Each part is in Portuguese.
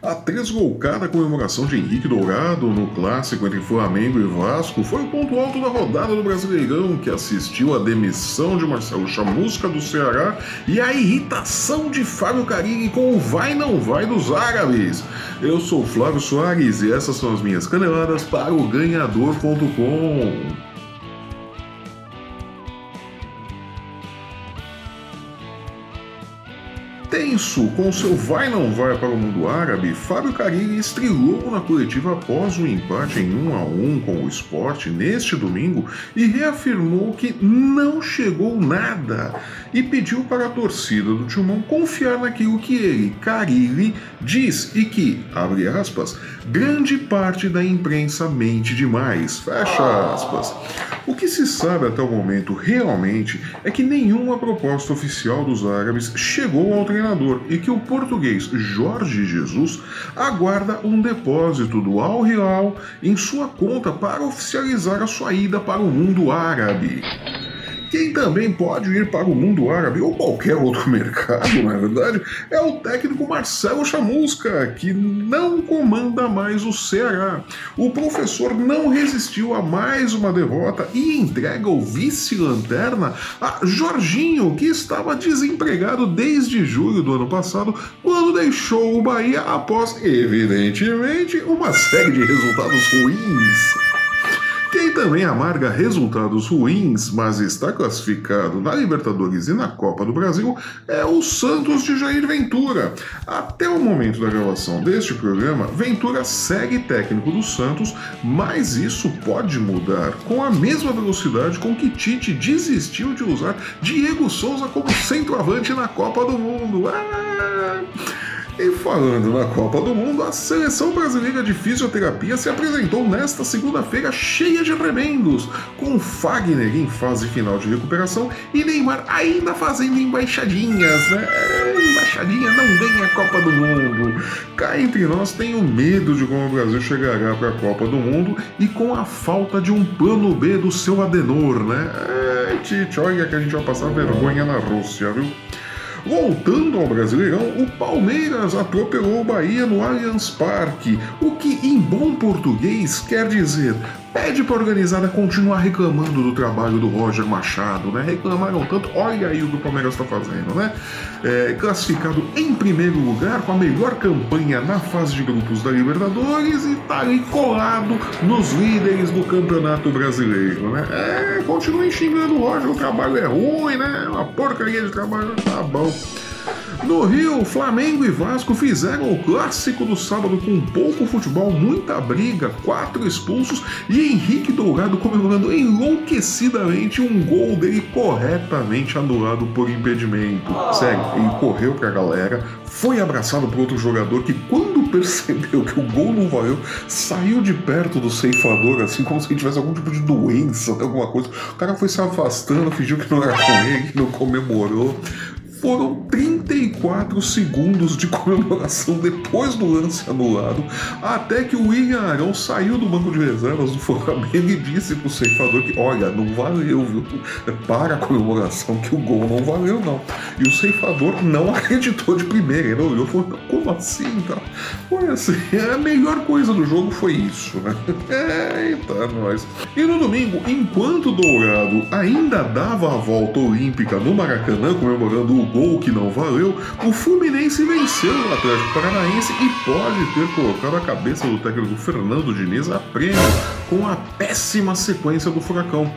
A tresgolcada comemoração de Henrique Dourado no clássico entre Flamengo e Vasco foi o ponto alto da rodada do Brasileirão, que assistiu à demissão de Marcelo Chamusca do Ceará e à irritação de Fábio Carilli com o vai não vai dos árabes. Eu sou Flávio Soares e essas são as minhas caneladas para o ganhador.com. Tenso com seu vai não vai para o mundo árabe, Fábio Carilli estrelou na coletiva após o empate em 1 a 1 com o esporte neste domingo e reafirmou que não chegou nada e pediu para a torcida do Timão confiar naquilo que ele, Carilli, diz e que, abre aspas, grande parte da imprensa mente demais, fecha aspas. O que se sabe até o momento realmente é que nenhuma proposta oficial dos árabes chegou ao treinador e que o português Jorge Jesus aguarda um depósito do Al Hilal em sua conta para oficializar a sua ida para o mundo árabe. Quem também pode ir para o mundo árabe ou qualquer outro mercado, na verdade, é o técnico Marcelo Chamusca, que não comanda mais o Ceará. O professor não resistiu a mais uma derrota e entrega o vice-lanterna a Jorginho, que estava desempregado desde julho do ano passado, quando deixou o Bahia após, evidentemente, uma série de resultados ruins. Também amarga resultados ruins, mas está classificado na Libertadores e na Copa do Brasil, é o Santos de Jair Ventura. Até o momento da gravação deste programa, Ventura segue técnico do Santos, mas isso pode mudar com a mesma velocidade com que Tite desistiu de usar Diego Souza como centroavante na Copa do Mundo. Ah! E falando na Copa do Mundo, a seleção brasileira de fisioterapia se apresentou nesta segunda-feira cheia de remendos, com Fagner em fase final de recuperação e Neymar ainda fazendo embaixadinhas, né? É, embaixadinha não ganha a Copa do Mundo. Cá entre nós tenho medo de como o Brasil chegará para a Copa do Mundo e com a falta de um plano B do seu Adenor, né? É, Tite, olha que a gente vai passar vergonha na Rússia, viu? Voltando ao Brasileirão, o Palmeiras atropelou o Bahia no Allianz Parque, o que em bom português quer dizer pede para a organizada continuar reclamando do trabalho do Roger Machado, né? Reclamaram tanto, olha aí o que o Palmeiras está fazendo, né? É, classificado em primeiro lugar com a melhor campanha na fase de grupos da Libertadores e tá ali colado nos líderes do Campeonato Brasileiro, né? É, continuem xingando o Roger, o trabalho é ruim, né? Uma porcaria de trabalho, tá bom. No Rio, Flamengo e Vasco fizeram o clássico do sábado com pouco futebol, muita briga, quatro expulsos e Henrique Dourado comemorando enlouquecidamente um gol dele corretamente anulado por impedimento. Sério, ele correu pra galera, foi abraçado por outro jogador que, quando percebeu que o gol não valeu, saiu de perto do ceifador, assim como se ele tivesse algum tipo de doença, alguma coisa. O cara foi se afastando, fingiu que não era com ele, não comemorou. Foram 34 segundos de comemoração depois do lance anulado, até que o William Arão saiu do banco de reservas do Flamengo e disse pro ceifador que, olha, não valeu, viu? Para a comemoração que o gol não valeu, não. E o ceifador não acreditou de primeira, ele olhou e falou, como assim, tá? Foi assim, a melhor coisa do jogo foi isso, né? Eita, nós. E no domingo, enquanto Dourado ainda dava a volta olímpica no Maracanã, comemorando o gol que não valeu, o Fluminense venceu o Atlético Paranaense e pode ter colocado a cabeça do técnico Fernando Diniz a prêmio com a péssima sequência do Furacão.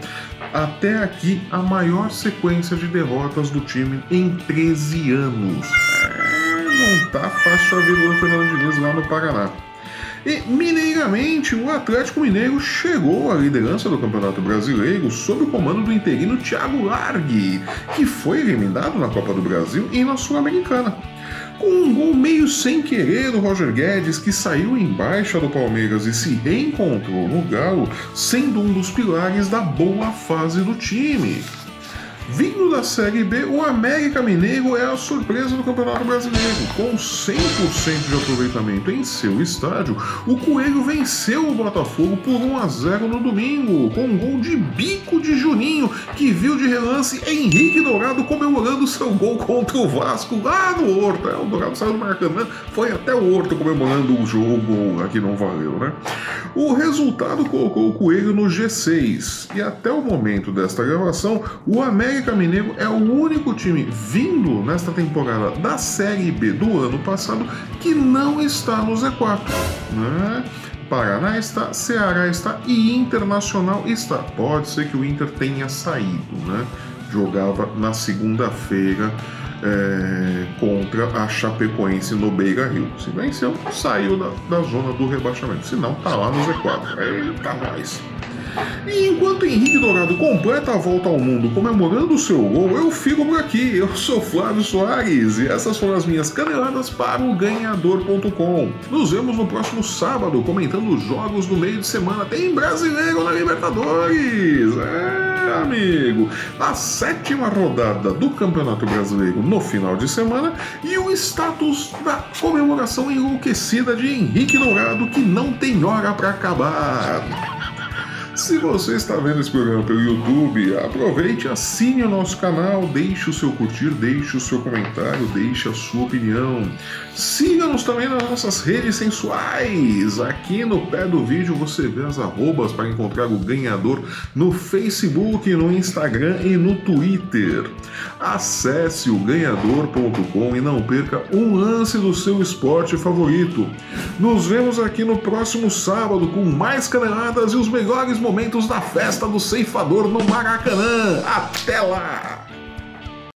Até aqui, a maior sequência de derrotas do time em 13 anos. É, não tá fácil a vida do Fernando Diniz lá no Paraná. E mineiramente, o Atlético Mineiro chegou à liderança do Campeonato Brasileiro sob o comando do interino Thiago Largue, que foi eliminado na Copa do Brasil e na Sul-Americana. Com um gol meio sem querer do Roger Guedes, que saiu em baixa do Palmeiras e se reencontrou no Galo, sendo um dos pilares da boa fase do time. Vindo da Série B, o América Mineiro é a surpresa do Campeonato Brasileiro. Com 100% de aproveitamento em seu estádio, o Coelho venceu o Botafogo por 1 a 0 no domingo, com um gol de bico de Juninho, que viu de relance Henrique Dourado comemorando seu gol contra o Vasco lá no Horto. É, o Dourado saiu do Maracanã, foi até o Horto comemorando o jogo, aqui não valeu, né? O resultado colocou o Coelho no G6 e até o momento desta gravação, o América Mineiro é o único time vindo nesta temporada da Série B do ano passado que não está no Z4. Né? Paraná está, Ceará está e Internacional está. Pode ser que o Inter tenha saído, né? Jogava na segunda-feira é, contra a Chapecoense no Beira Rio. Se venceu, saiu da, da zona do rebaixamento. Se não, tá lá no Z4. Eita, nós! E enquanto Henrique Dourado completa a volta ao mundo comemorando o seu gol, eu fico por aqui. Eu sou Flávio Soares e essas foram as minhas caneladas para o ganhador.com. Nos vemos no próximo sábado comentando os jogos do meio de semana. Tem brasileiro na Libertadores! É, amigo! A sétima rodada do Campeonato Brasileiro no final de semana e o status da comemoração enlouquecida de Henrique Dourado que não tem hora para acabar. Se você está vendo esse programa pelo YouTube, aproveite, assine o nosso canal, deixe o seu curtir, deixe o seu comentário, deixe a sua opinião. Siga-nos também nas nossas redes sensuais. Aqui no pé do vídeo você vê as arrobas para encontrar o ganhador no Facebook, no Instagram e no Twitter. Acesse o ganhador.com e não perca um lance do seu esporte favorito. Nos vemos aqui no próximo sábado com mais caneladas e os melhores momentos da festa do ceifador no Maracanã. Até lá!